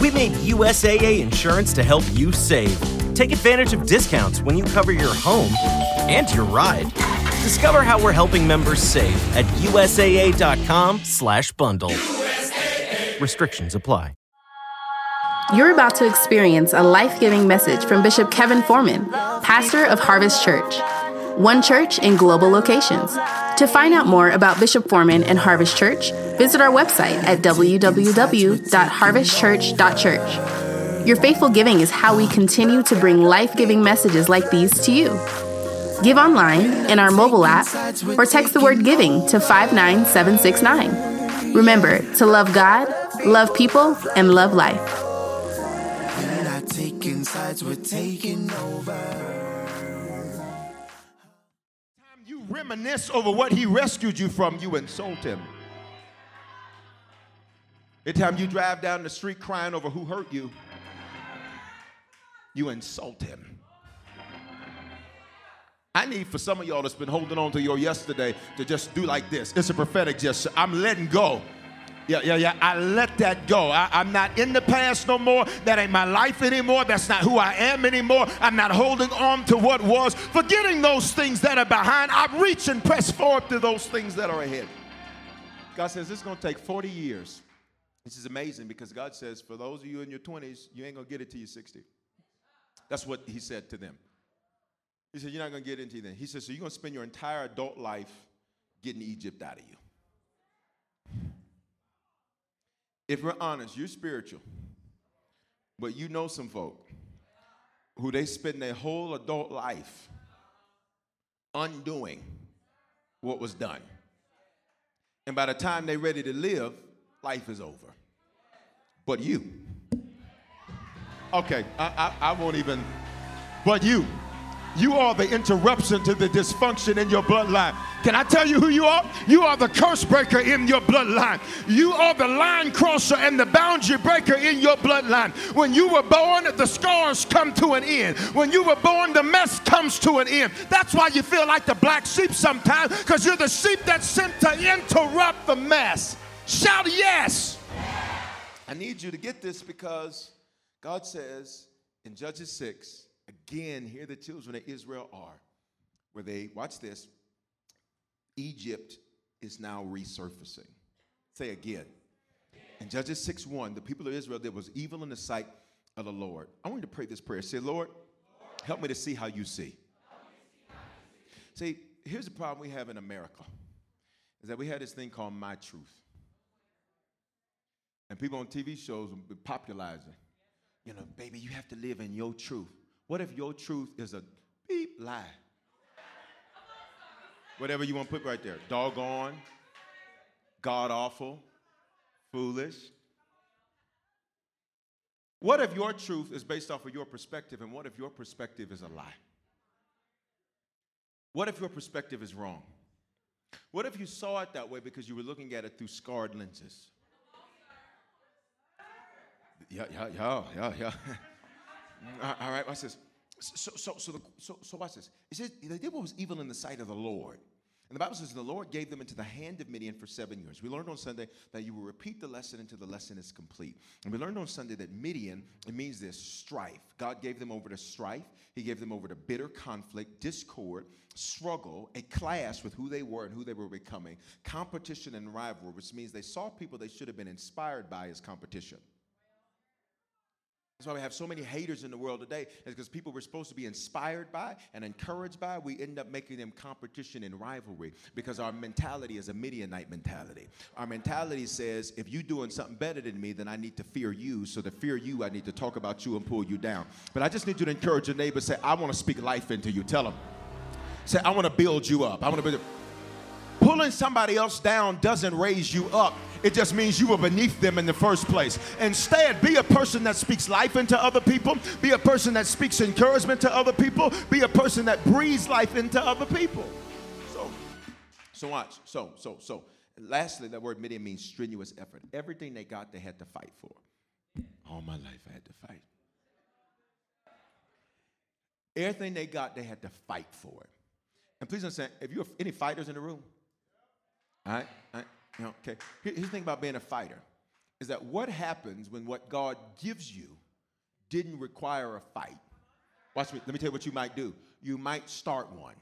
We made USAA insurance to help you save. Take advantage of discounts when you cover your home and your ride. Discover how we're helping members save at USAA.com/bundle. USAA. Restrictions apply. You're about to experience a life-giving message from Bishop Kevin Foreman, pastor of Harvest Church. One church in global locations. To find out more about Bishop Foreman and Harvest Church, visit our website at www.harvestchurch.church. Your faithful giving is how we continue to bring life giving messages like these to you. Give online, in our mobile app, or text the word giving to 59769. Remember to love God, love people, and love life. Reminisce over what he rescued you from, you insult him. Every time you drive down the street crying over who hurt you, you insult him. I need for some of y'all that's been holding on to your yesterday to just do like this. It's a prophetic gesture. I'm letting go. Yeah, yeah, yeah. I let that go. I, am not in the past no more. That ain't my life anymore. That's not who I am anymore. I'm not holding on to what was. Forgetting those things that are behind, I reach and press forward to those things that are ahead. God says it's going to take 40 years. This is amazing because God says, for those of you in your 20s, you ain't going to get it till you're 60. That's what He said to them. He said, You're not going to get into then. He says, So you're going to spend your entire adult life getting Egypt out of you. If we're honest, you're spiritual, but you know some folk who they spend their whole adult life undoing what was done. And by the time they're ready to live, life is over. But you. Okay, I, I, I won't even. But you. You are the interruption to the dysfunction in your bloodline. Can I tell you who you are? You are the curse breaker in your bloodline. You are the line crosser and the boundary breaker in your bloodline. When you were born, the scars come to an end. When you were born, the mess comes to an end. That's why you feel like the black sheep sometimes, because you're the sheep that's sent to interrupt the mess. Shout yes. I need you to get this because God says in Judges 6 Again, here the children of Israel are, where they, watch this, Egypt is now resurfacing. Say again. In Judges 6 1, the people of Israel there was evil in the sight of the Lord. I want you to pray this prayer. Say, Lord, help me to see how you see. See, here's the problem we have in America is that we have this thing called my truth. And people on TV shows popularizing. You know, baby, you have to live in your truth. What if your truth is a beep lie? Whatever you want to put right there. Doggone, god awful, foolish. What if your truth is based off of your perspective, and what if your perspective is a lie? What if your perspective is wrong? What if you saw it that way because you were looking at it through scarred lenses? Yeah, yeah, yeah, yeah, yeah. Uh, all right, watch this. So, so, so, the, so, so watch this. It says they did what was evil in the sight of the Lord. And the Bible says the Lord gave them into the hand of Midian for seven years. We learned on Sunday that you will repeat the lesson until the lesson is complete. And we learned on Sunday that Midian, it means this strife. God gave them over to strife. He gave them over to bitter conflict, discord, struggle, a clash with who they were and who they were becoming, competition and rivalry, which means they saw people they should have been inspired by as competition. That's why we have so many haters in the world today, is because people we're supposed to be inspired by and encouraged by, we end up making them competition and rivalry because our mentality is a Midianite mentality. Our mentality says, if you're doing something better than me, then I need to fear you. So to fear you, I need to talk about you and pull you down. But I just need you to encourage your neighbor, say, I want to speak life into you. Tell them. Say, I want to build you up. I want to build Pulling somebody else down doesn't raise you up It just means you were beneath them in the first place. Instead, be a person that speaks life into other people. Be a person that speaks encouragement to other people. Be a person that breathes life into other people. So, so watch. So, so, so. Lastly, that word Midian means strenuous effort. Everything they got, they had to fight for. All my life, I had to fight. Everything they got, they had to fight for. And please understand, if you have any fighters in the room, all right you know, okay. Here's the thing about being a fighter is that what happens when what God gives you didn't require a fight? Watch me. Let me tell you what you might do. You might start one.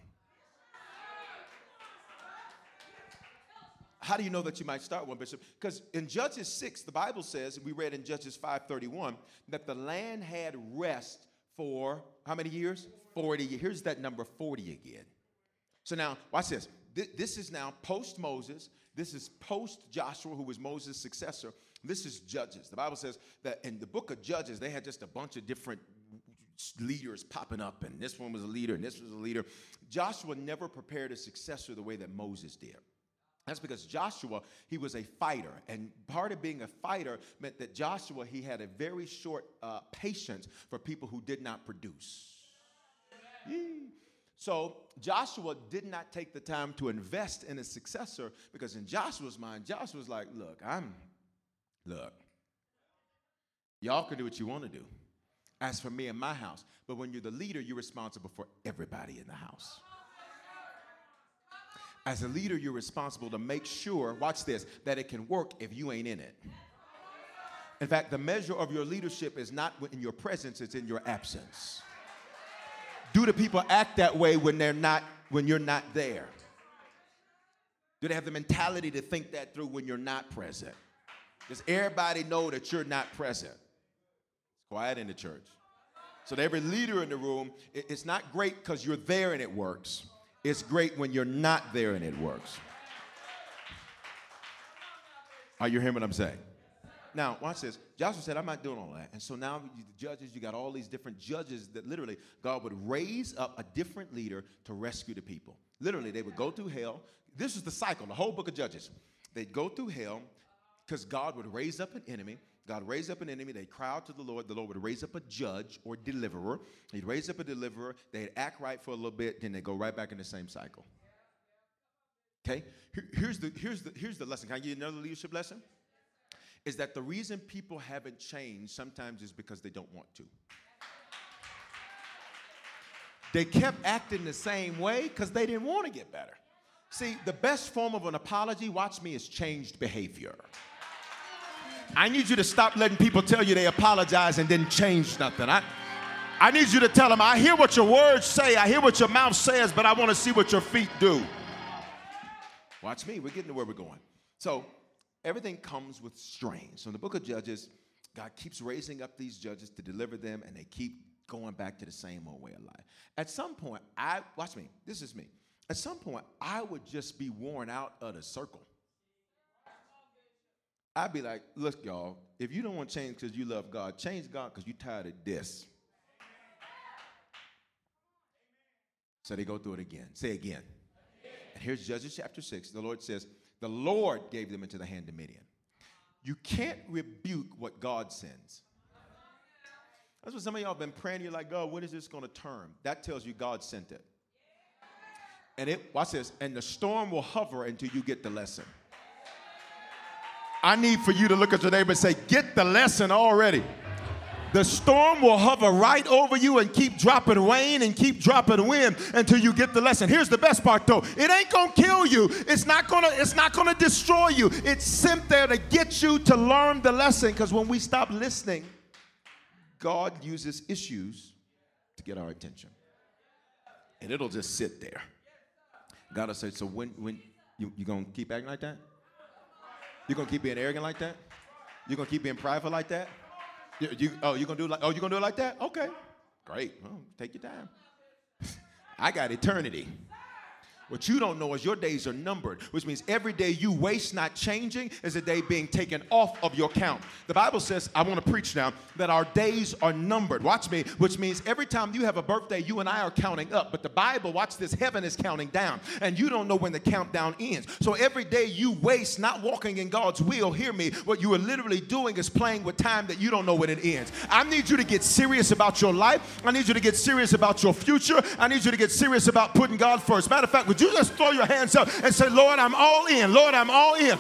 How do you know that you might start one, Bishop? Because in Judges 6, the Bible says, we read in Judges 5:31, that the land had rest for how many years? 40 years. Here's that number 40 again. So now, watch this. This is now post Moses. This is post Joshua, who was Moses' successor. This is Judges. The Bible says that in the book of Judges, they had just a bunch of different leaders popping up, and this one was a leader, and this was a leader. Joshua never prepared a successor the way that Moses did. That's because Joshua, he was a fighter. And part of being a fighter meant that Joshua, he had a very short uh, patience for people who did not produce. So Joshua did not take the time to invest in a successor because in Joshua's mind, Joshua's like, look, I'm, look, y'all can do what you want to do. As for me and my house, but when you're the leader, you're responsible for everybody in the house. As a leader, you're responsible to make sure, watch this, that it can work if you ain't in it. In fact, the measure of your leadership is not in your presence, it's in your absence. Do the people act that way when they're not when you're not there? Do they have the mentality to think that through when you're not present? Does everybody know that you're not present? It's quiet in the church. So every leader in the room, it's not great because you're there and it works. It's great when you're not there and it works. Are you hearing what I'm saying? Now, watch this. Joshua said, I'm not doing all that. And so now the judges, you got all these different judges that literally God would raise up a different leader to rescue the people. Literally, they would go through hell. This is the cycle, the whole book of Judges. They'd go through hell because God would raise up an enemy. God raised up an enemy. They'd cry out to the Lord. The Lord would raise up a judge or deliverer. He'd raise up a deliverer. They'd act right for a little bit, then they go right back in the same cycle. Okay? Here's the, here's the, here's the lesson. Can I give you another leadership lesson? Is that the reason people haven't changed sometimes is because they don't want to. They kept acting the same way because they didn't want to get better. See, the best form of an apology, watch me, is changed behavior. I need you to stop letting people tell you they apologize and didn't change nothing. I, I need you to tell them, I hear what your words say, I hear what your mouth says, but I want to see what your feet do. Watch me, we're getting to where we're going. So, everything comes with strain. So in the book of Judges, God keeps raising up these judges to deliver them, and they keep going back to the same old way of life. At some point, I watch me, this is me. At some point, I would just be worn out of the circle. I'd be like, look, y'all, if you don't want to change because you love God, change God because you're tired of this. So they go through it again. Say again. And here's Judges chapter 6. The Lord says, the Lord gave them into the hand of Midian. You can't rebuke what God sends. That's what some of y'all have been praying. You're like, God, when is this going to turn? That tells you God sent it. And it, watch this, and the storm will hover until you get the lesson. I need for you to look at your neighbor and say, Get the lesson already. The storm will hover right over you and keep dropping rain and keep dropping wind until you get the lesson. Here's the best part though. It ain't gonna kill you. It's not gonna, it's not gonna destroy you. It's sent there to get you to learn the lesson. Because when we stop listening, God uses issues to get our attention. And it'll just sit there. God will say, so when when you, you gonna keep acting like that? You gonna keep being arrogant like that? You gonna keep being prideful like that? You, you, oh, you gonna do like? Oh, you gonna do it like that? Okay, great. Well, take your time. I got eternity. What you don't know is your days are numbered, which means every day you waste not changing is a day being taken off of your count. The Bible says, I want to preach now, that our days are numbered. Watch me, which means every time you have a birthday, you and I are counting up. But the Bible, watch this, heaven is counting down, and you don't know when the countdown ends. So every day you waste not walking in God's will, hear me, what you are literally doing is playing with time that you don't know when it ends. I need you to get serious about your life. I need you to get serious about your future. I need you to get serious about putting God first. Matter of fact, would you just throw your hands up and say, Lord, I'm all in. Lord, I'm all in.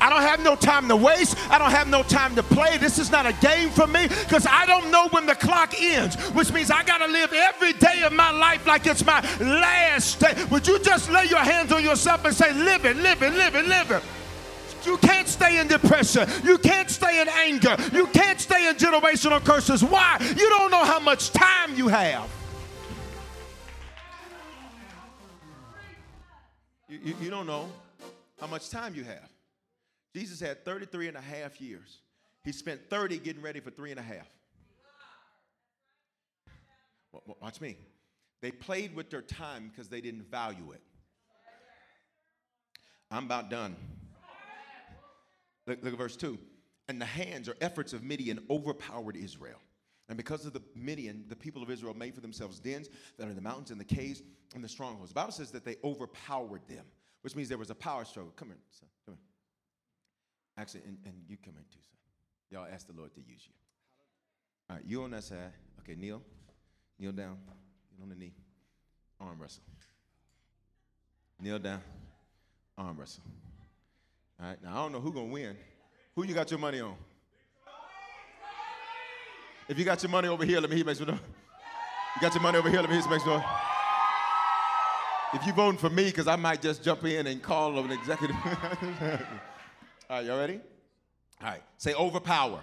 I don't have no time to waste. I don't have no time to play. This is not a game for me because I don't know when the clock ends, which means I got to live every day of my life like it's my last day. Would you just lay your hands on yourself and say, live it, live it, live it, live it? You can't stay in depression. You can't stay in anger. You can't stay in generational curses. Why? You don't know how much time you have. You, you, you don't know how much time you have. Jesus had 33 and a half years. He spent 30 getting ready for three and a half. Watch me. They played with their time because they didn't value it. I'm about done. Look, look, at verse 2. And the hands or efforts of Midian overpowered Israel. And because of the Midian, the people of Israel made for themselves dens that are in the mountains and the caves and the strongholds. The Bible says that they overpowered them, which means there was a power struggle. Come here, son. Come here. Actually, and, and you come here too, son. Y'all ask the Lord to use you. All right, you on that side. Okay, kneel. Kneel down. Get on the knee. Arm wrestle. Kneel down. Arm wrestle. All right, now I don't know who's gonna win. Who you got your money on? If you got your money over here, let me hear make some noise. You got your money over here, let me hear some make noise. If you voting for me, because I might just jump in and call an executive. All right, y'all ready? All right, say overpower.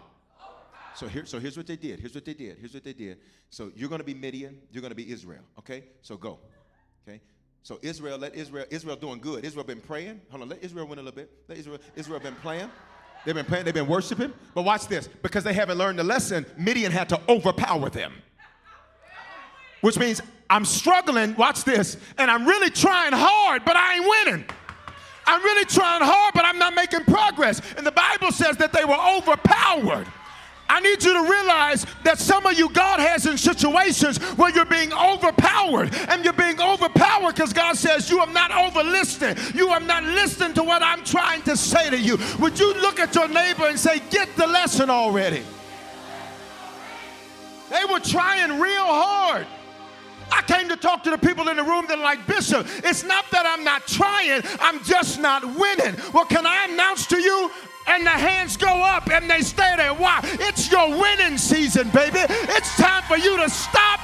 So here, so here's what they did. Here's what they did. Here's what they did. So you're to be Midian. You're to be Israel. Okay. So go. Okay. So Israel, let Israel. Israel doing good. Israel been praying. Hold on. Let Israel win a little bit. Let Israel. Israel been playing. They've been praying. They've been worshiping. But watch this. Because they haven't learned the lesson, Midian had to overpower them. Which means I'm struggling. Watch this. And I'm really trying hard, but I ain't winning. I'm really trying hard, but I'm not making progress. And the Bible says that they were overpowered. I need you to realize that some of you, God has in situations where you're being overpowered. And you're being overpowered because God says, You are not over listening. You are not listening to what I'm trying to say to you. Would you look at your neighbor and say, Get the lesson already? They were trying real hard. I came to talk to the people in the room that are like, Bishop, it's not that I'm not trying, I'm just not winning. Well, can I announce to you? And the hands go up and they stay there. Why? Your winning season, baby. It's time for you to stop.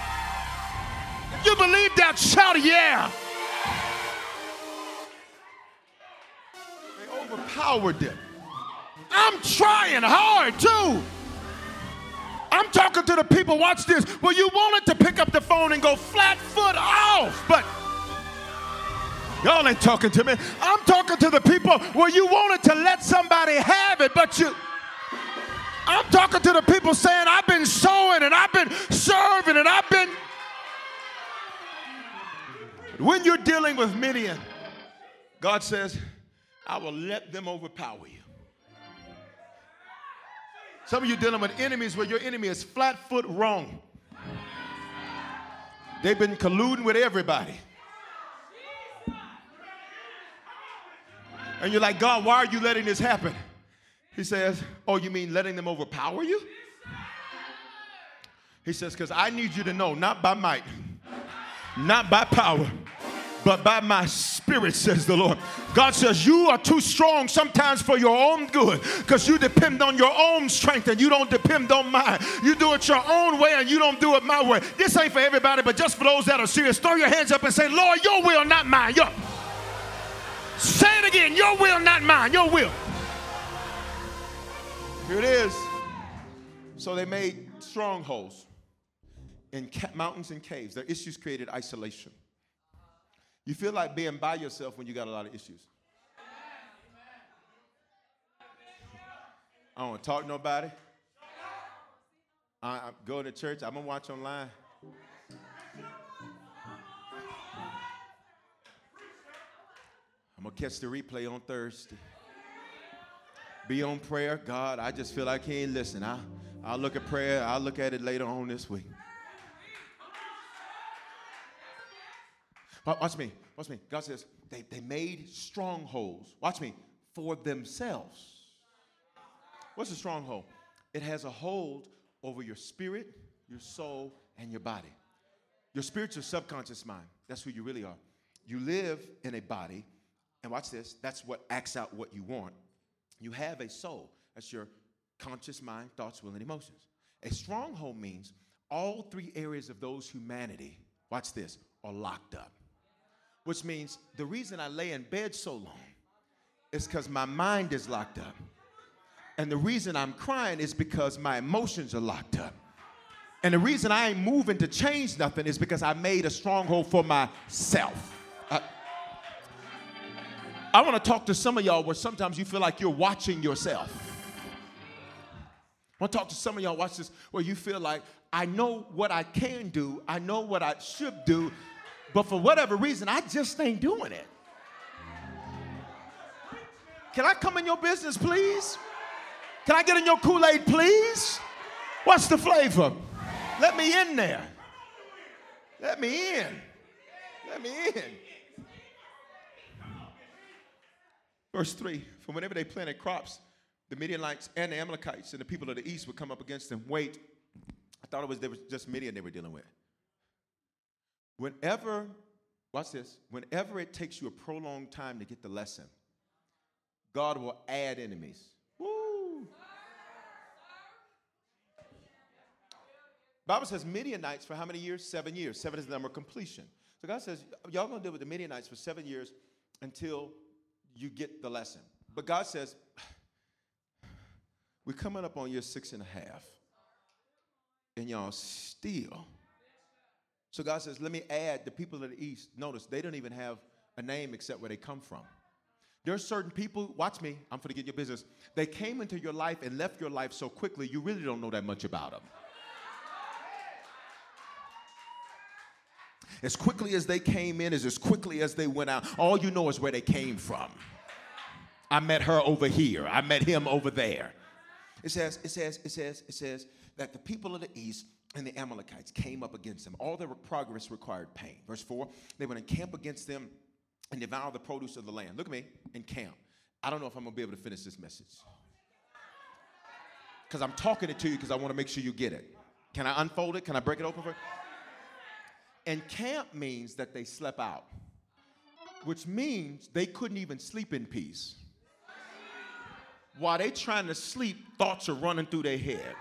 You believe that, shout yeah. They overpowered them. I'm trying hard too. I'm talking to the people, watch this. Well, you wanted to pick up the phone and go flat foot off, but y'all ain't talking to me. I'm talking to the people where you wanted to let somebody have it, but you. I'm talking to the people saying, I've been sowing and I've been serving and I've been. When you're dealing with Midian, God says, I will let them overpower you. Some of you dealing with enemies where your enemy is flat foot wrong. They've been colluding with everybody. And you're like, God, why are you letting this happen? He says, Oh, you mean letting them overpower you? He says, Because I need you to know, not by might, not by power, but by my spirit, says the Lord. God says, You are too strong sometimes for your own good because you depend on your own strength and you don't depend on mine. You do it your own way and you don't do it my way. This ain't for everybody, but just for those that are serious. Throw your hands up and say, Lord, your will, not mine. Your... Say it again, your will, not mine. Your will. Here it is. So they made strongholds in mountains and caves. Their issues created isolation. You feel like being by yourself when you got a lot of issues. I don't want to talk to nobody. I, I go to church. I'm gonna watch online. I'm going to catch the replay on Thursday. Be on prayer. God, I just feel like he ain't listening. I, I'll look at prayer. I'll look at it later on this week. Watch me. Watch me. God says they, they made strongholds. Watch me. For themselves. What's a stronghold? It has a hold over your spirit, your soul, and your body. Your spiritual subconscious mind. That's who you really are. You live in a body, and watch this, that's what acts out what you want. You have a soul. That's your conscious mind, thoughts, will, and emotions. A stronghold means all three areas of those humanity, watch this, are locked up. Which means the reason I lay in bed so long is because my mind is locked up. And the reason I'm crying is because my emotions are locked up. And the reason I ain't moving to change nothing is because I made a stronghold for myself. I want to talk to some of y'all where sometimes you feel like you're watching yourself. I want to talk to some of y'all, watch this, where you feel like, I know what I can do, I know what I should do, but for whatever reason, I just ain't doing it. Can I come in your business, please? Can I get in your Kool Aid, please? What's the flavor? Let me in there. Let me in. Let me in. Verse 3 For whenever they planted crops, the Midianites and the Amalekites and the people of the east would come up against them. Wait, I thought it was, they was just Midian they were dealing with. Whenever, watch this, whenever it takes you a prolonged time to get the lesson, God will add enemies. Woo! Bible says Midianites for how many years? Seven years. Seven is the number of completion. So God says, y'all gonna deal with the Midianites for seven years until you get the lesson. But God says, we're coming up on year six and a half, and y'all still. So God says, let me add the people of the East. Notice they don't even have a name except where they come from. There's certain people, watch me, I'm to get your business. They came into your life and left your life so quickly, you really don't know that much about them. As quickly as they came in is as quickly as they went out. All you know is where they came from. I met her over here. I met him over there. It says, it says, it says, it says that the people of the east and the Amalekites came up against them. All their progress required pain. Verse 4 they would encamp against them and devour the produce of the land. Look at me, encamp. I don't know if I'm gonna be able to finish this message. Because I'm talking it to you because I want to make sure you get it. Can I unfold it? Can I break it open for you? And camp means that they slept out, which means they couldn't even sleep in peace. While they trying to sleep, thoughts are running through their head.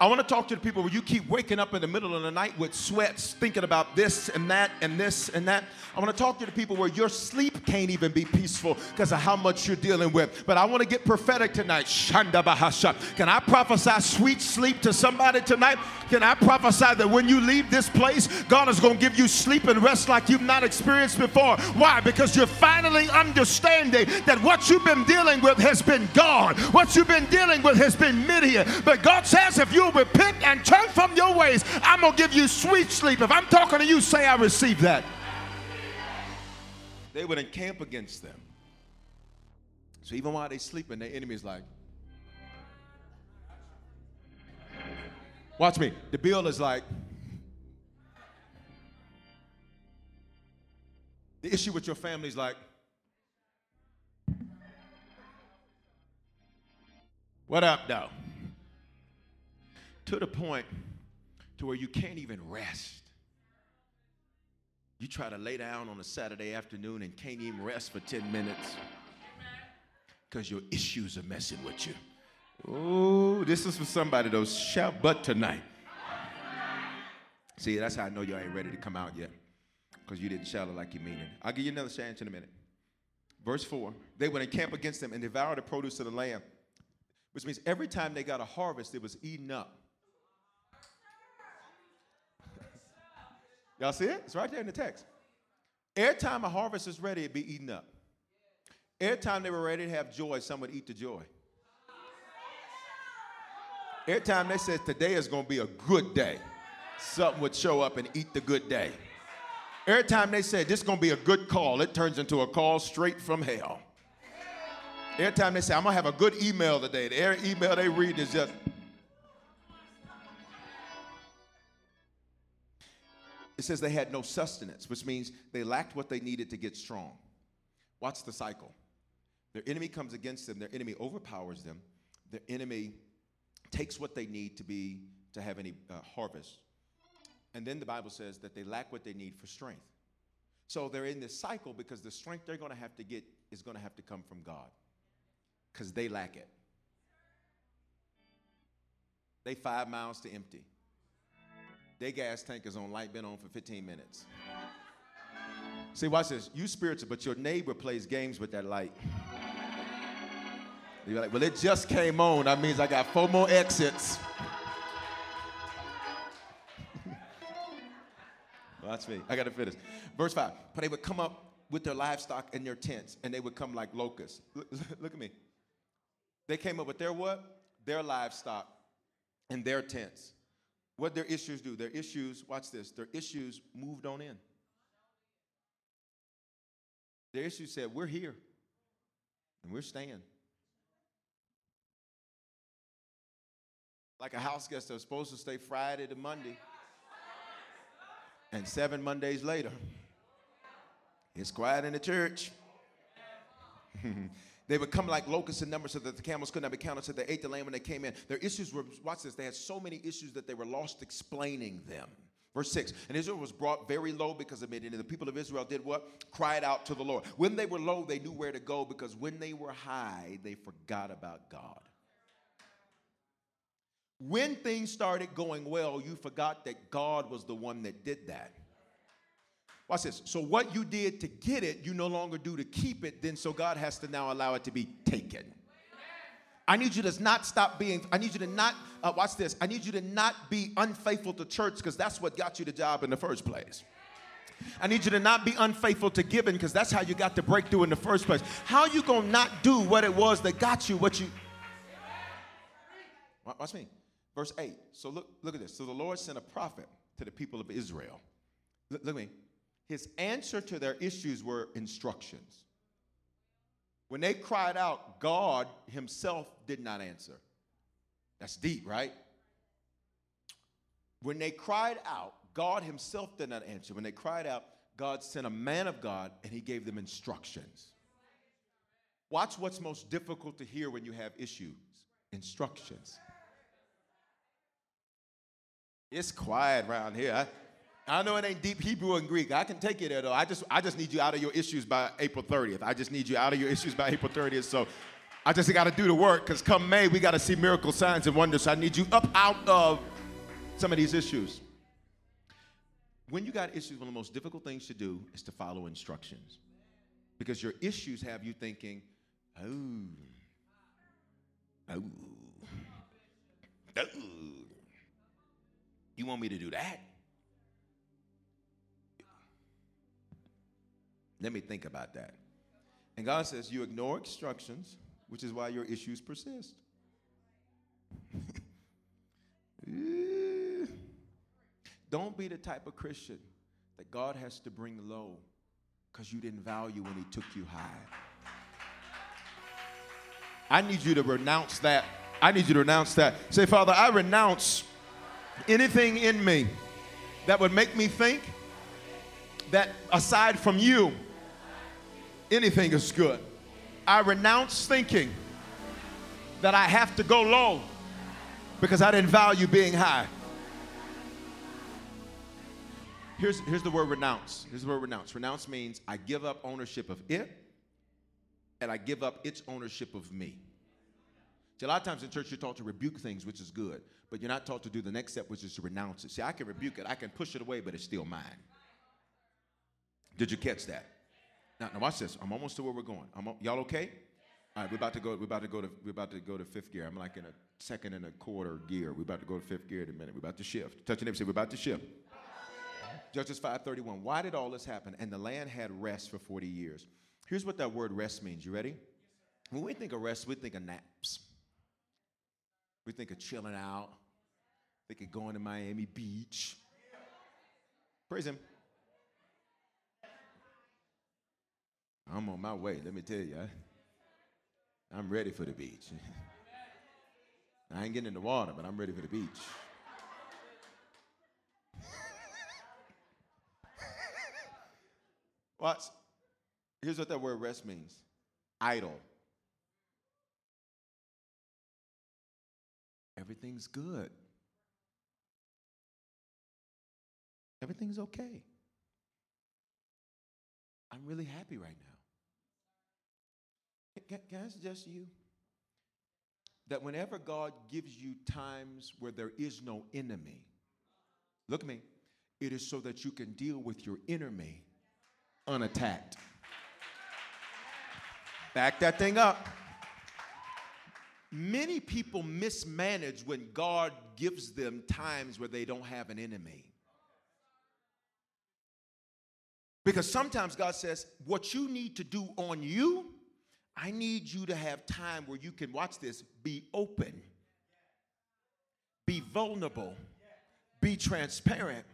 I want to talk to the people where you keep waking up in the middle of the night with sweats, thinking about this and that and this and that. I want to talk to the people where your sleep can't even be peaceful because of how much you're dealing with. But I want to get prophetic tonight. Shanda Bahasha. Can I prophesy sweet sleep to somebody tonight? Can I prophesy that when you leave this place, God is going to give you sleep and rest like you've not experienced before? Why? Because you're finally understanding that what you've been dealing with has been God. What you've been dealing with has been Midian. But God says if you repent and turn from your ways, I'm going to give you sweet sleep. If I'm talking to you, say I receive that. They would encamp against them. So even while they're sleeping, their enemy's like, Watch me. The bill is like, the issue with your family is like, what up, though? To the point to where you can't even rest. You try to lay down on a Saturday afternoon and can't even rest for 10 minutes because your issues are messing with you. Oh, this is for somebody though. Shout but tonight. See, that's how I know you ain't ready to come out yet because you didn't shout it like you mean it. I'll give you another chance in a minute. Verse 4 They went encamp against them and devoured the produce of the land, which means every time they got a harvest, it was eaten up. Y'all see it? It's right there in the text. Every time a harvest is ready, it'd be eaten up. Every time they were ready to have joy, some would eat the joy. Every time they said today is going to be a good day, something would show up and eat the good day. Every time they said this is gonna be a good call, it turns into a call straight from hell. Every time they say I'm gonna have a good email today, the every email they read is just. It says they had no sustenance, which means they lacked what they needed to get strong. Watch the cycle. Their enemy comes against them, their enemy overpowers them, their enemy takes what they need to be to have any uh, harvest. And then the Bible says that they lack what they need for strength. So they're in this cycle because the strength they're going to have to get is going to have to come from God because they lack it. They five miles to empty. Their gas tank is on light, been on for 15 minutes. See, watch this. You spiritual, but your neighbor plays games with that light. You're like, well, it just came on. That means I got four more exits. Watch me. I got to finish. Verse 5. But they would come up with their livestock and their tents, and they would come like locusts. Look, look at me. They came up with their what? Their livestock and their tents. What their issues do? Their issues, watch this, their issues moved on in. Their issues said, We're here and we're staying. Like a house guest that's supposed to stay Friday to Monday. And seven Mondays later, it's quiet in the church. they would come like locusts in numbers so that the camels could not be counted, so they ate the lamb when they came in. Their issues were, watch this, they had so many issues that they were lost explaining them. Verse 6 And Israel was brought very low because of it. And the people of Israel did what? Cried out to the Lord. When they were low, they knew where to go because when they were high, they forgot about God. When things started going well, you forgot that God was the one that did that. Watch this. So, what you did to get it, you no longer do to keep it, then so God has to now allow it to be taken. I need you to not stop being, I need you to not, uh, watch this, I need you to not be unfaithful to church because that's what got you the job in the first place. I need you to not be unfaithful to giving because that's how you got the breakthrough in the first place. How you gonna not do what it was that got you what you? Watch me. Verse 8. So look, look at this. So the Lord sent a prophet to the people of Israel. Look, look at me. His answer to their issues were instructions. When they cried out, God Himself did not answer. That's deep, right? When they cried out, God Himself did not answer. When they cried out, God sent a man of God and He gave them instructions. Watch what's most difficult to hear when you have issues instructions. It's quiet around here. I, I know it ain't deep Hebrew and Greek. I can take it there though. I just I just need you out of your issues by April 30th. I just need you out of your issues by April 30th. So I just got to do the work because come May we got to see miracle signs and wonders. So I need you up out of some of these issues. When you got issues, one of the most difficult things to do is to follow instructions because your issues have you thinking, oh, oh, oh. You want me to do that? Let me think about that. And God says, You ignore instructions, which is why your issues persist. Don't be the type of Christian that God has to bring low because you didn't value when He took you high. I need you to renounce that. I need you to renounce that. Say, Father, I renounce anything in me that would make me think that aside from you, anything is good. I renounce thinking that I have to go low because I didn't value being high. Here's, here's the word renounce. Here's the word renounce. Renounce means I give up ownership of it and I give up its ownership of me. See, a lot of times in church, you're taught to rebuke things, which is good, but you're not taught to do the next step, which is to renounce it. See, I can rebuke it, I can push it away, but it's still mine. Did you catch that? Now, now watch this. I'm almost to where we're going. I'm, y'all okay? All right, we're about to go. We're about to go to. We're about to go to fifth gear. I'm like in a second and a quarter gear. We're about to go to fifth gear in a minute. We're about to shift. Touch your neighbor. Say we're about to shift. Judges 5:31. Why did all this happen? And the land had rest for 40 years. Here's what that word rest means. You ready? When we think of rest, we think of naps. We think of chilling out, think of going to Miami Beach. Praise Him. I'm on my way, let me tell you. I, I'm ready for the beach. I ain't getting in the water, but I'm ready for the beach. Watch. Here's what that word rest means idle. Everything's good. Everything's okay. I'm really happy right now. Can, I suggest to you that whenever God gives you times where there is no enemy, look at me, it is so that you can deal with your enemy unattacked. Back that thing up. Many people mismanage when God gives them times where they don't have an enemy. Because sometimes God says, What you need to do on you, I need you to have time where you can watch this, be open, be vulnerable, be transparent.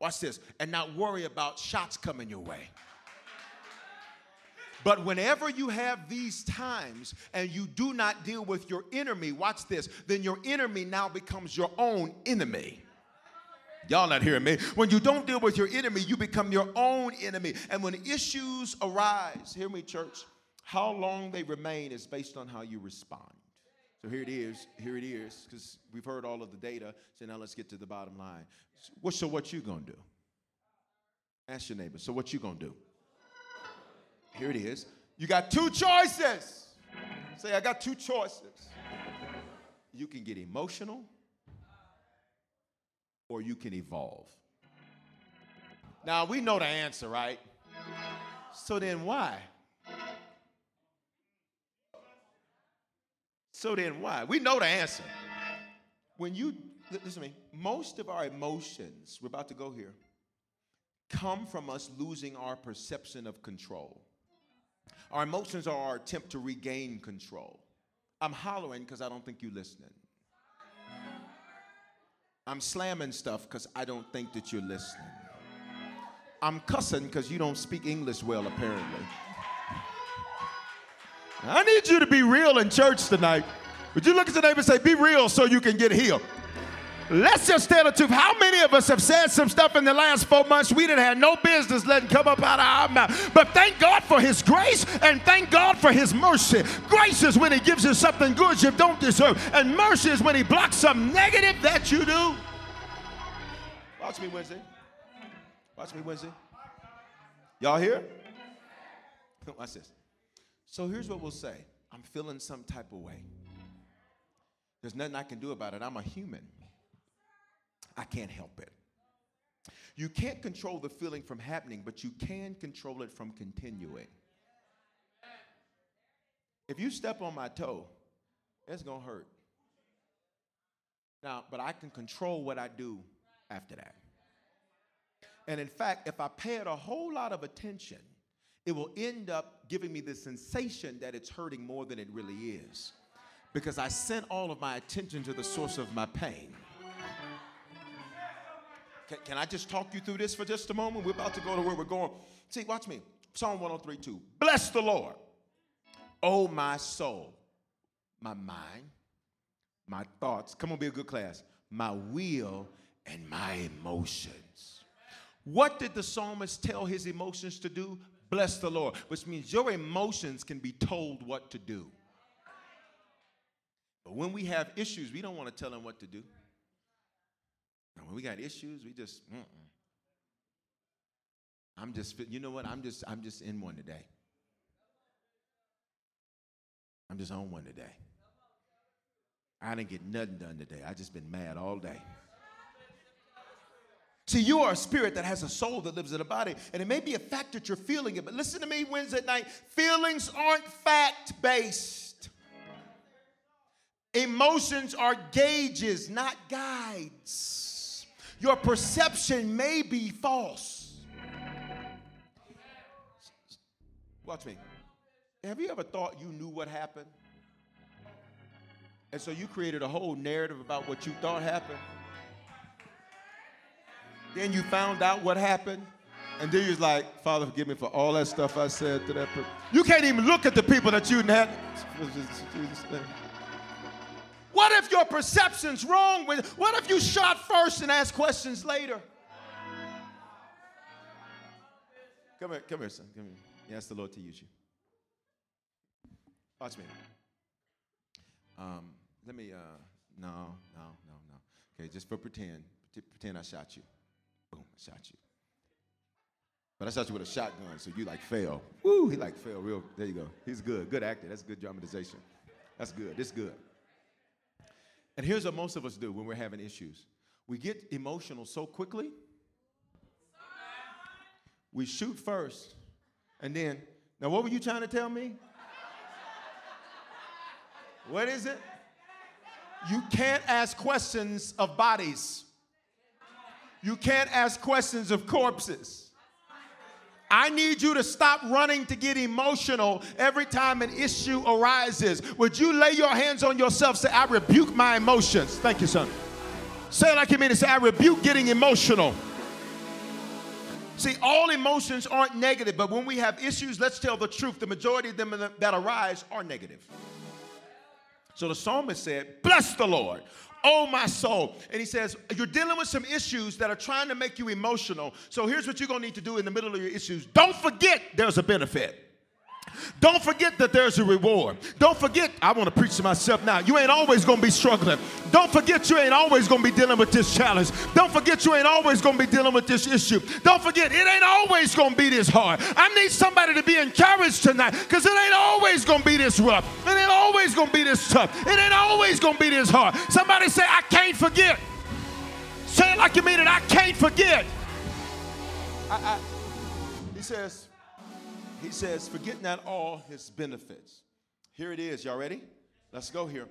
Watch this, and not worry about shots coming your way. But whenever you have these times and you do not deal with your enemy, watch this, then your enemy now becomes your own enemy. Y'all not hearing me. When you don't deal with your enemy, you become your own enemy. And when issues arise, hear me, church, how long they remain is based on how you respond. So here it is, here it is, because we've heard all of the data. So now let's get to the bottom line. So, what you gonna do? Ask your neighbor. So what you gonna do? Here it is. You got two choices. Say, I got two choices. You can get emotional or you can evolve. Now, we know the answer, right? So then why? So then why? We know the answer. When you, listen to me, most of our emotions, we're about to go here, come from us losing our perception of control. Our emotions are our attempt to regain control. I'm hollering because I don't think you're listening. I'm slamming stuff because I don't think that you're listening. I'm cussing because you don't speak English well, apparently. I need you to be real in church tonight. Would you look at your neighbor and say, Be real so you can get healed? Let's just tell the truth. How many of us have said some stuff in the last four months we didn't have no business letting come up out of our mouth? But thank God for His grace and thank God for His mercy. Grace is when He gives you something good you don't deserve, and mercy is when He blocks some negative that you do. Watch me Wednesday. Watch me Wednesday. Y'all here? Watch this. So here's what we'll say I'm feeling some type of way. There's nothing I can do about it. I'm a human. I can't help it. You can't control the feeling from happening, but you can control it from continuing. If you step on my toe, it's going to hurt. Now, but I can control what I do after that. And in fact, if I pay it a whole lot of attention, it will end up giving me the sensation that it's hurting more than it really is because I sent all of my attention to the source of my pain. Can, can, I just talk you through this for just a moment? We're about to go to where we're going. See, watch me. Psalm 103 2. Bless the Lord, oh my soul, my mind, my thoughts. Come on, be a good class. My will and my emotions. What did the psalmist tell his emotions to do? Bless the Lord, which means your emotions can be told what to do. But when we have issues, we don't want to tell them what to do. And when we got issues, we just, mm-mm. I'm just, you know what? I'm just, I'm just in one today. I'm just on one today. I didn't get nothing done today. I just been mad all day. See, you are a spirit that has a soul that lives in a body, and it may be a fact that you're feeling it, but listen to me Wednesday night. Feelings aren't fact based. Emotions are gauges, not guides. Your perception may be false. Watch me. Have you ever thought you knew what happened? And so you created a whole narrative about what you thought happened? Then you found out what happened? And then you're like, Father, forgive me for all that stuff I said to that person. You can't even look at the people that you had. What if your perception's wrong? What if you shot first and asked questions later? Come here, come here, son. Come here. You ask the Lord to use you. Watch me. Um, let me, uh, no, no, no, no. Okay, just for pretend, pretend I shot you. Shot you. But I shot you with a shotgun, so you like fell. Woo, he like fell real. There you go. He's good. Good actor. That's good dramatization. That's good. This good. And here's what most of us do when we're having issues. We get emotional so quickly. We shoot first, and then, now what were you trying to tell me? What is it? You can't ask questions of bodies. You can't ask questions of corpses. I need you to stop running to get emotional every time an issue arises. Would you lay your hands on yourself? Say, I rebuke my emotions. Thank you, son. Say it like you mean it. Say, I rebuke getting emotional. See, all emotions aren't negative, but when we have issues, let's tell the truth. The majority of them that arise are negative. So the psalmist said, Bless the Lord, oh my soul. And he says, You're dealing with some issues that are trying to make you emotional. So here's what you're going to need to do in the middle of your issues. Don't forget there's a benefit. Don't forget that there's a reward. Don't forget, I want to preach to myself now. You ain't always going to be struggling. Don't forget, you ain't always going to be dealing with this challenge. Don't forget, you ain't always going to be dealing with this issue. Don't forget, it ain't always going to be this hard. I need somebody to be encouraged tonight because it ain't always going to be this rough. It ain't always going to be this tough. It ain't always going to be this hard. Somebody say, I can't forget. Say it like you mean it. I can't forget. I, I, he says, he says, forget not all his benefits. Here it is. Y'all ready? Let's go here.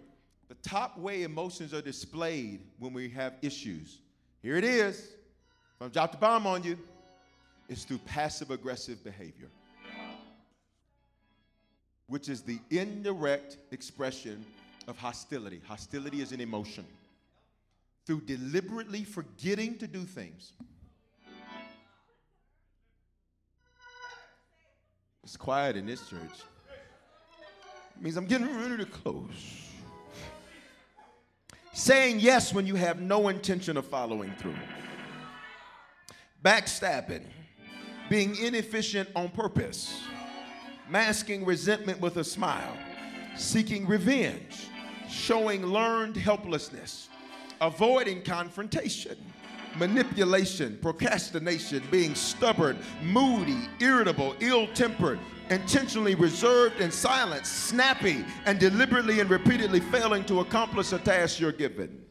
The top way emotions are displayed when we have issues. Here it is. If I drop the bomb on you, it's through passive aggressive behavior, which is the indirect expression of hostility. Hostility is an emotion. Through deliberately forgetting to do things It's quiet in this church. It means I'm getting ready to close. Saying yes when you have no intention of following through. Backstabbing. Being inefficient on purpose. Masking resentment with a smile. Seeking revenge. Showing learned helplessness. Avoiding confrontation manipulation, procrastination, being stubborn, moody, irritable, ill tempered, intentionally reserved and silent, snappy, and deliberately and repeatedly failing to accomplish a task you're given.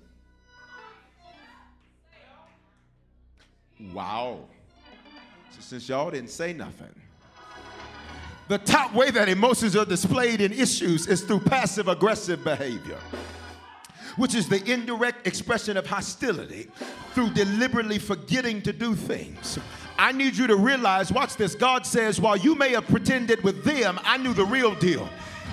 Wow. So since y'all didn't say nothing, the top way that emotions are displayed in issues is through passive aggressive behavior which is the indirect expression of hostility through deliberately forgetting to do things. I need you to realize, watch this. God says, while you may have pretended with them, I knew the real deal.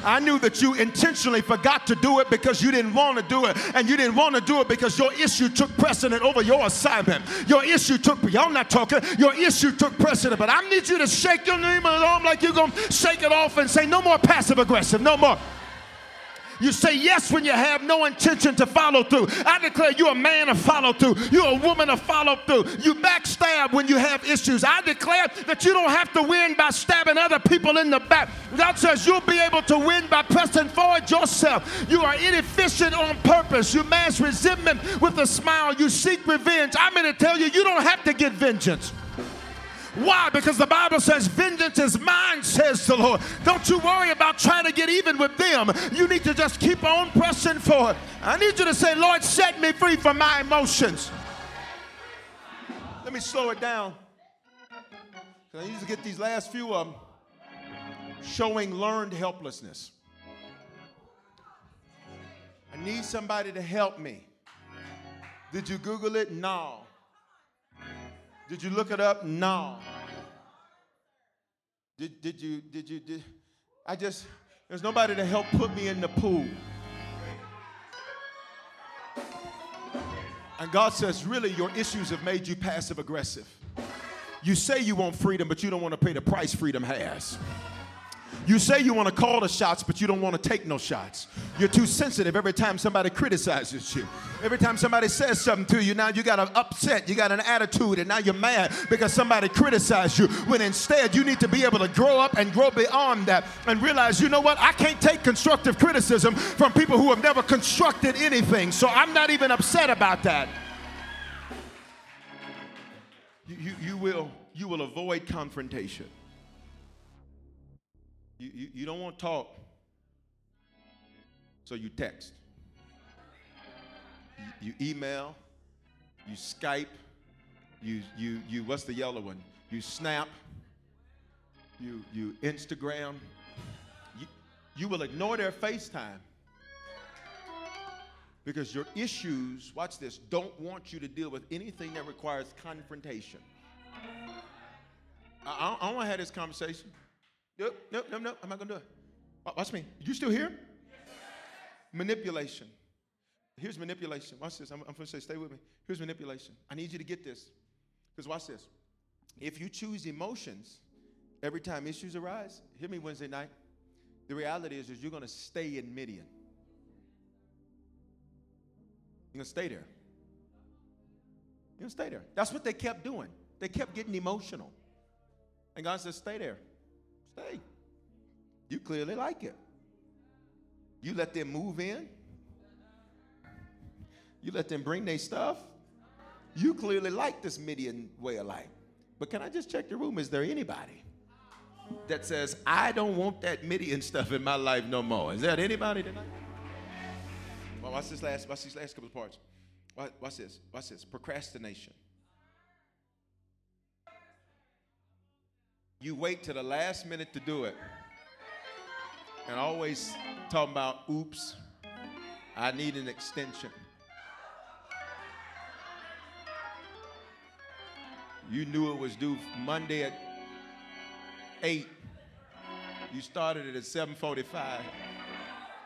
I knew that you intentionally forgot to do it because you didn't want to do it. And you didn't want to do it because your issue took precedent over your assignment. Your issue took, y'all not talking, your issue took precedent. But I need you to shake your name arm like you're going to shake it off and say, no more passive aggressive, no more. You say yes when you have no intention to follow through. I declare you're a man of follow through. You're a woman of follow through. You backstab when you have issues. I declare that you don't have to win by stabbing other people in the back. God says you'll be able to win by pressing forward yourself. You are inefficient on purpose. You mask resentment with a smile. You seek revenge. I'm going to tell you, you don't have to get vengeance. Why? Because the Bible says, Vengeance is mine, says the Lord. Don't you worry about trying to get even with them. You need to just keep on pressing forward. I need you to say, Lord, set me free from my emotions. Let me slow it down. I need to get these last few of them showing learned helplessness. I need somebody to help me. Did you Google it? No. Did you look it up? No. Did, did you, did you, did, I just, there's nobody to help put me in the pool. And God says, really, your issues have made you passive aggressive. You say you want freedom, but you don't want to pay the price freedom has. You say you want to call the shots, but you don't want to take no shots. You're too sensitive every time somebody criticizes you. Every time somebody says something to you, now you got an upset, you got an attitude, and now you're mad because somebody criticized you. When instead you need to be able to grow up and grow beyond that and realize, you know what? I can't take constructive criticism from people who have never constructed anything. So I'm not even upset about that. You, you, you will, you will avoid confrontation. You, you, you don't want to talk, so you text. You, you email, you Skype, you, you, you, what's the yellow one? You Snap, you, you Instagram. You, you will ignore their FaceTime because your issues, watch this, don't want you to deal with anything that requires confrontation. I, I, I want to have this conversation. Nope, nope, nope, nope. I'm not gonna do it. Watch me. You still here? Yes. Manipulation. Here's manipulation. Watch this. I'm, I'm gonna say, stay with me. Here's manipulation. I need you to get this. Because watch this. If you choose emotions every time issues arise, hear me Wednesday night. The reality is, is you're gonna stay in Midian. You're gonna stay there. You're gonna stay there. That's what they kept doing. They kept getting emotional. And God says, stay there. Stay. You clearly like it. You let them move in. You let them bring their stuff. You clearly like this Midian way of life. But can I just check the room? Is there anybody that says, I don't want that Midian stuff in my life no more? Is there anybody tonight? Well, watch this last, watch these last couple of parts. Watch, watch this. Watch this. Procrastination. You wait to the last minute to do it. And always talking about, oops, I need an extension. You knew it was due Monday at 8. You started it at 745.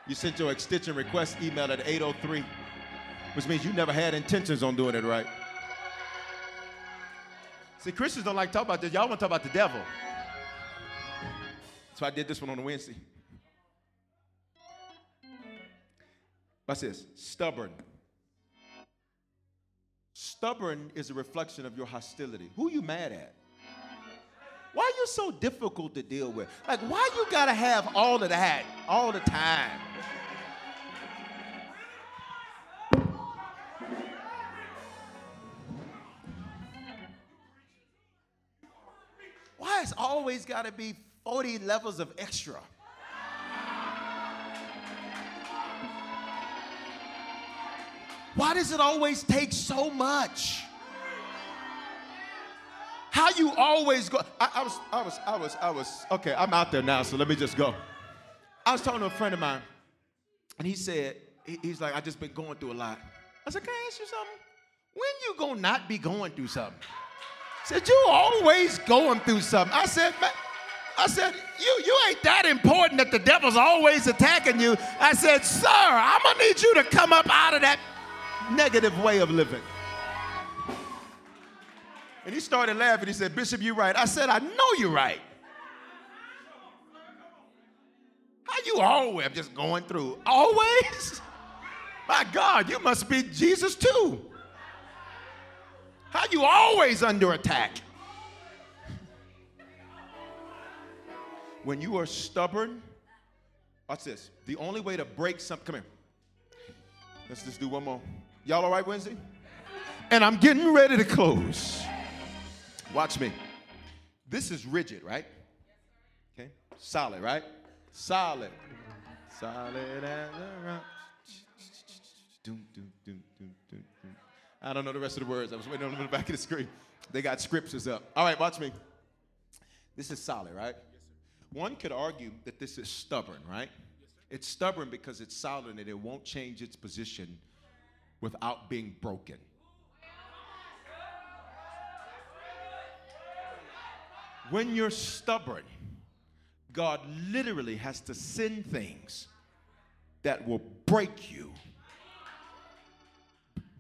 You sent your extension request email at 803, which means you never had intentions on doing it right. See, Christians don't like to talk about this. Y'all want to talk about the devil. So I did this one on Wednesday. What's this? Stubborn. Stubborn is a reflection of your hostility. Who you mad at? Why are you so difficult to deal with? Like, why you gotta have all of that all the time? Always gotta be 40 levels of extra. Why does it always take so much? How you always go? I, I, was, I was, I was, I was, okay, I'm out there now, so let me just go. I was talking to a friend of mine, and he said, he, he's like, I just been going through a lot. I said, Can I ask you something? When you gonna not be going through something? Said, You always going through something. I said, I said, you, you ain't that important that the devil's always attacking you. I said, sir, I'm gonna need you to come up out of that negative way of living. And he started laughing. He said, Bishop, you're right. I said, I know you're right. How you always just going through? Always? My God, you must be Jesus too. How you always under attack? when you are stubborn, watch this. The only way to break something, come here. Let's just do one more. Y'all all right, Wednesday? And I'm getting ready to close. Watch me. This is rigid, right? Okay. Solid, right? Solid. Solid as a rock. I don't know the rest of the words. I was waiting on them in the back of the screen. They got scriptures up. All right, watch me. This is solid, right? Yes, One could argue that this is stubborn, right? Yes, It's stubborn because it's solid and it won't change its position without being broken. When you're stubborn, God literally has to send things that will break you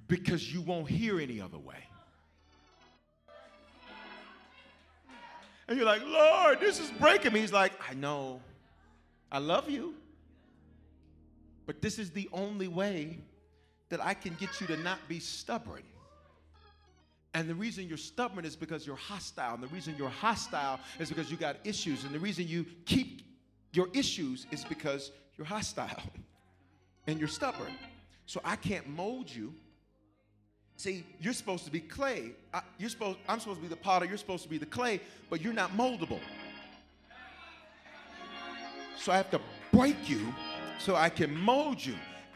because you won't hear any other way. And you're like, Lord, this is breaking me. He's like, I know. I love you. But this is the only way that I can get you to not be stubborn. And the reason you're stubborn is because you're hostile. And the reason you're hostile is because you got issues. And the reason you keep your issues is because you're hostile and you're stubborn. So I can't mold you. See, you're supposed to be clay. I, you're supposed, I'm supposed to be the potter. You're supposed to be the clay, but you're not moldable. So I have to break you so I can mold you.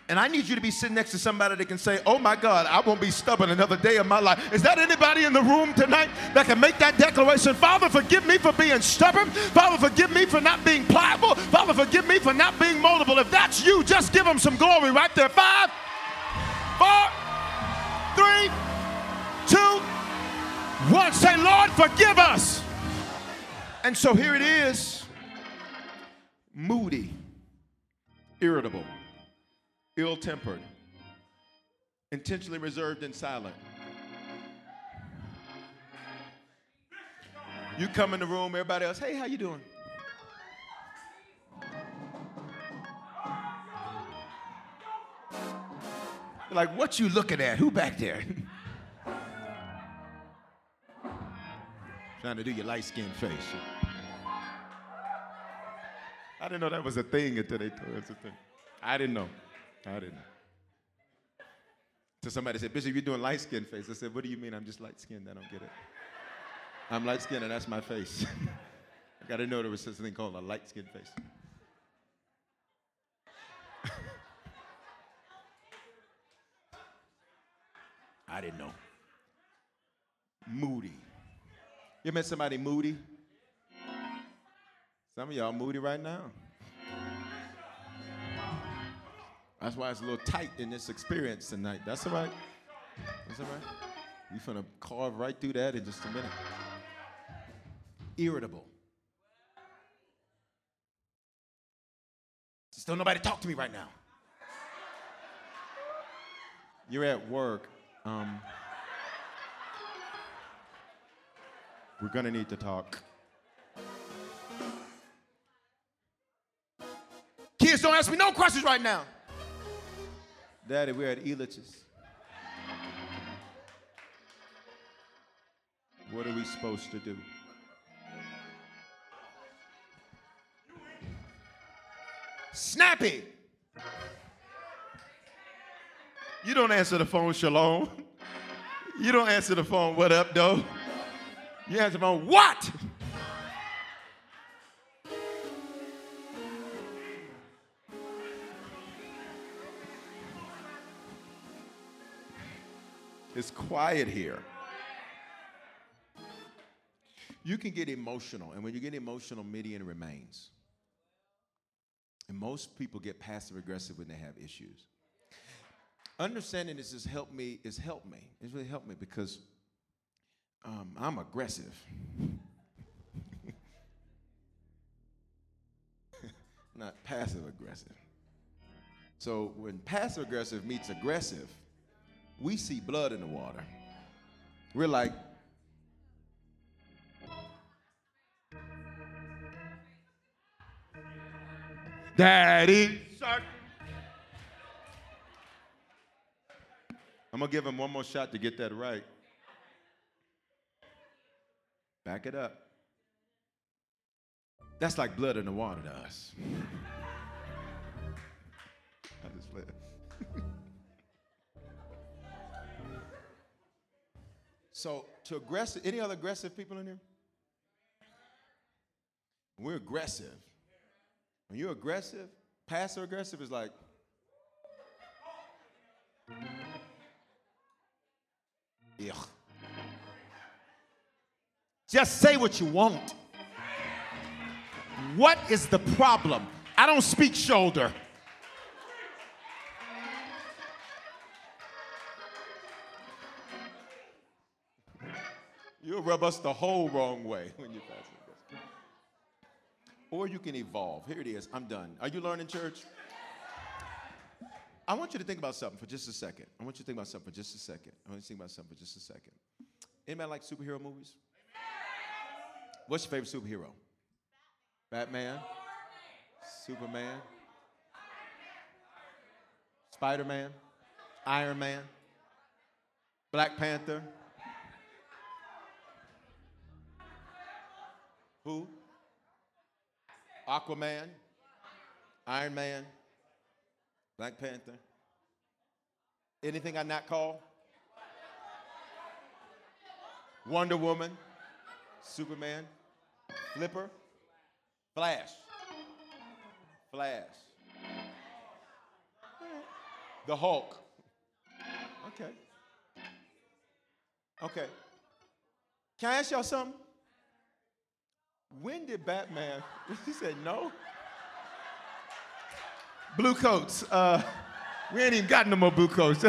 And I need you to be sitting next to somebody that can say, Oh my God, I won't be stubborn another day of my life. Is that anybody in the room tonight that can make that declaration? Father, forgive me for being stubborn. Father, forgive me for not being pliable. Father, forgive me for not being moldable. If that's you, just give them some glory right there. Five, four, three, two, one. Say, Lord, forgive us. And so here it is moody, irritable ill tempered, intentionally reserved and silent. You come in the room, everybody else, hey, how you doing? Like, what you looking at? Who back there? Trying to do your light skinned face. I didn't know that was a thing until they told us a thing. I didn't know. I didn't. Know. So somebody said, Bishop, you're doing light skin face. I said, What do you mean I'm just light skinned? I don't get it. I'm light skinned and that's my face. I got to know there was a thing called a light skin face. I didn't know. Moody. You met somebody moody? Some of y'all moody right now. That's why it's a little tight in this experience tonight. That's all right. That's all right. We're gonna carve right through that in just a minute. Irritable. Just don't nobody talk to me right now. You're at work. Um, we're gonna need to talk. Kids, don't ask me no questions right now. Daddy, we're at Elitch's. What are we supposed to do? Snappy. You don't answer the phone, Shalom. You don't answer the phone, what up, though? You answer the phone, what? It's quiet here. You can get emotional, and when you get emotional, Midian remains. And most people get passive aggressive when they have issues. Understanding this has helped me, has helped me. It's really helped me because um, I'm aggressive. Not passive aggressive. So when passive aggressive meets aggressive, we see blood in the water. We're like, Daddy. I'm going to give him one more shot to get that right. Back it up. That's like blood in the water to us. I just played. So to aggressive, any other aggressive people in here? We're aggressive. When you're aggressive, passive aggressive is like, Ugh. Just say what you want. What is the problem? I don't speak shoulder. You'll rub us the whole wrong way when you pass it. Or you can evolve. Here it is. I'm done. Are you learning, church? I want you to think about something for just a second. I want you to think about something for just a second. I want you to think about something for just a second. Anybody like superhero movies? What's your favorite superhero? Batman? Superman? Spider Man? Iron Man? Black Panther? Who? Aquaman? Iron Man? Black Panther? Anything I not call? Wonder Woman? Superman? Flipper? Flash? Flash? The Hulk? Okay. Okay. Can I ask y'all something? When did Batman? he said no. Blue coats. Uh, we ain't even got no more blue coats.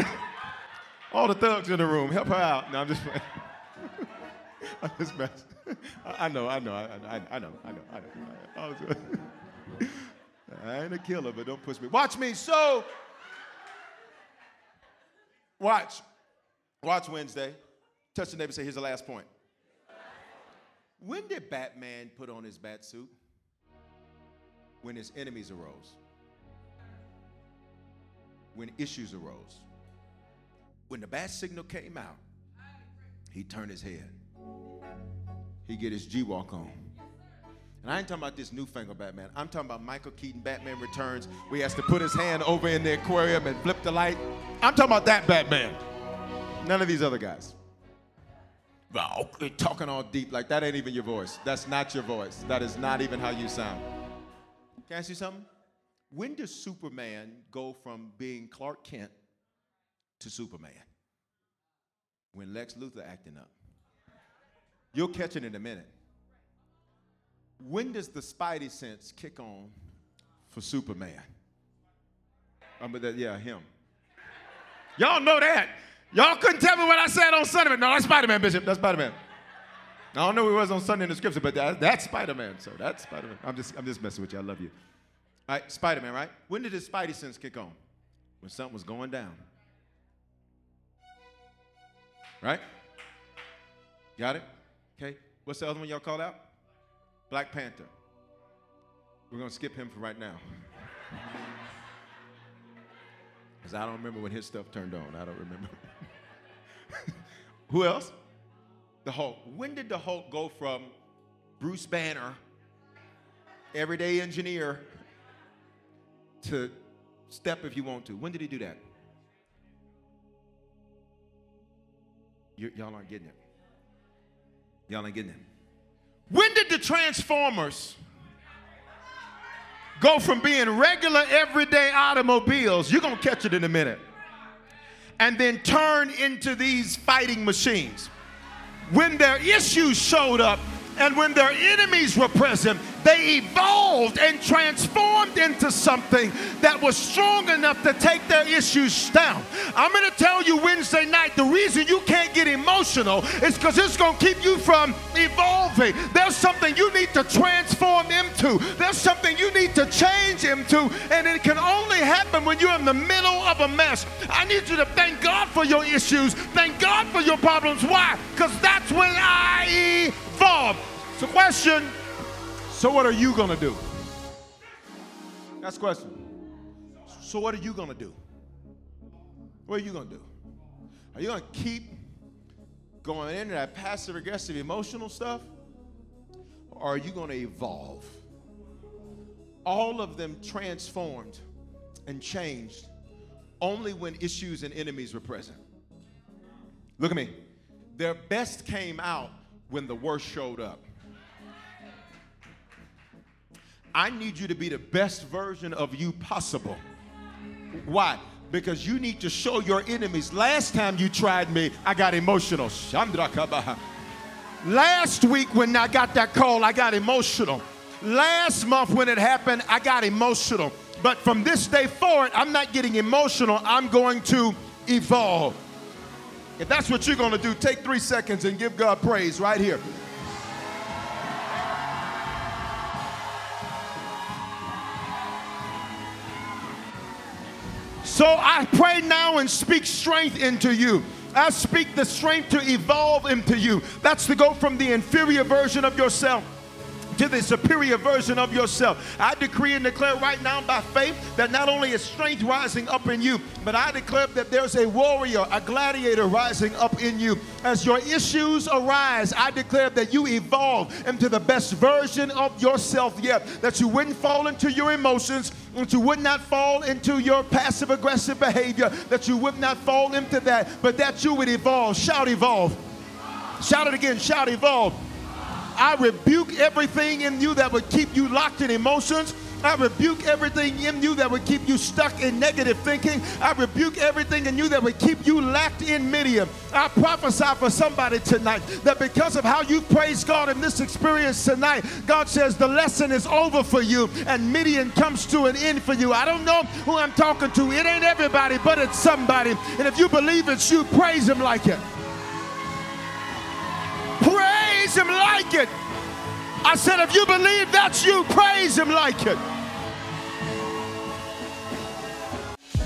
All the thugs in the room, help her out. No, I'm just playing. I'm just messing. I, I know, I know, I, I, I know, I know, I know. I, know. I ain't a killer, but don't push me. Watch me. So, watch. Watch Wednesday. Touch the neighbor say, here's the last point. When did Batman put on his bat suit? When his enemies arose. When issues arose. When the bat signal came out, he turned his head. He get his G-walk on. And I ain't talking about this newfangled Batman. I'm talking about Michael Keaton Batman Returns, We has to put his hand over in the aquarium and flip the light. I'm talking about that Batman. None of these other guys. Talking all deep like that ain't even your voice. That's not your voice. That is not even how you sound. Can I ask you something? When does Superman go from being Clark Kent to Superman? When Lex Luthor acting up. You'll catch it in a minute. When does the Spidey sense kick on for Superman? Um, that, yeah, him. Y'all know that. Y'all couldn't tell me what I said on Sunday. No, that's Spider Man, Bishop. That's Spider Man. I don't know who it was on Sunday in the scripture, but that, that's Spider Man. So that's Spider Man. I'm just, I'm just messing with you. I love you. All right, Spider Man, right? When did his Spidey sense kick on? When something was going down. Right? Got it? Okay. What's the other one y'all called out? Black Panther. We're going to skip him for right now. Because I don't remember when his stuff turned on. I don't remember. Who else? The Hulk. When did the Hulk go from Bruce Banner, everyday engineer, to step if you want to? When did he do that? you y'all aren't getting it. Y'all ain't getting it. When did the Transformers go from being regular, everyday automobiles? You're going to catch it in a minute. And then turn into these fighting machines. When their issues showed up and when their enemies were present, they evolved and transformed into something that was strong enough to take their issues down. I'm going to tell you Wednesday night the reason you can't get emotional is because it's going to keep you from evolving. There's something you need to transform into, there's something you need to change into, and it can only happen when you're in the middle of a mess. I need you to thank God for your issues, thank God for your problems. Why? Because that's when I evolve. So, question so, what are you going to do? That's the question. So, what are you going to do? What are you going to do? Are you going to keep going into that passive aggressive emotional stuff? Or are you going to evolve? All of them transformed and changed only when issues and enemies were present. Look at me. Their best came out when the worst showed up. I need you to be the best version of you possible. Why? Because you need to show your enemies. Last time you tried me, I got emotional. Last week when I got that call, I got emotional. Last month when it happened, I got emotional. But from this day forward, I'm not getting emotional. I'm going to evolve. If that's what you're going to do, take three seconds and give God praise right here. So I pray now and speak strength into you. I speak the strength to evolve into you. That's to go from the inferior version of yourself to the superior version of yourself. I decree and declare right now by faith that not only is strength rising up in you, but I declare that there's a warrior, a gladiator rising up in you. As your issues arise, I declare that you evolve into the best version of yourself yet, that you wouldn't fall into your emotions, that you would not fall into your passive aggressive behavior, that you would not fall into that, but that you would evolve. Shout evolve. Shout it again. Shout evolve. I rebuke everything in you that would keep you locked in emotions. I rebuke everything in you that would keep you stuck in negative thinking. I rebuke everything in you that would keep you locked in Midian. I prophesy for somebody tonight that because of how you praise God in this experience tonight, God says the lesson is over for you and Midian comes to an end for you. I don't know who I'm talking to. It ain't everybody, but it's somebody. And if you believe it's you, praise Him like it. Praise Him like it. I said, if you believe that's you, praise Him like it.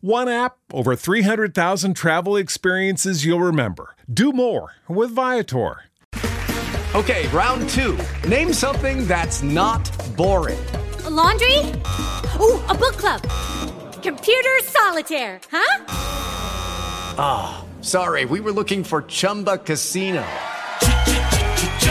One app, over 300,000 travel experiences you'll remember. Do more with Viator. Okay, round two. Name something that's not boring. A laundry? Ooh, a book club. Computer solitaire, huh? Ah, oh, sorry, we were looking for Chumba Casino.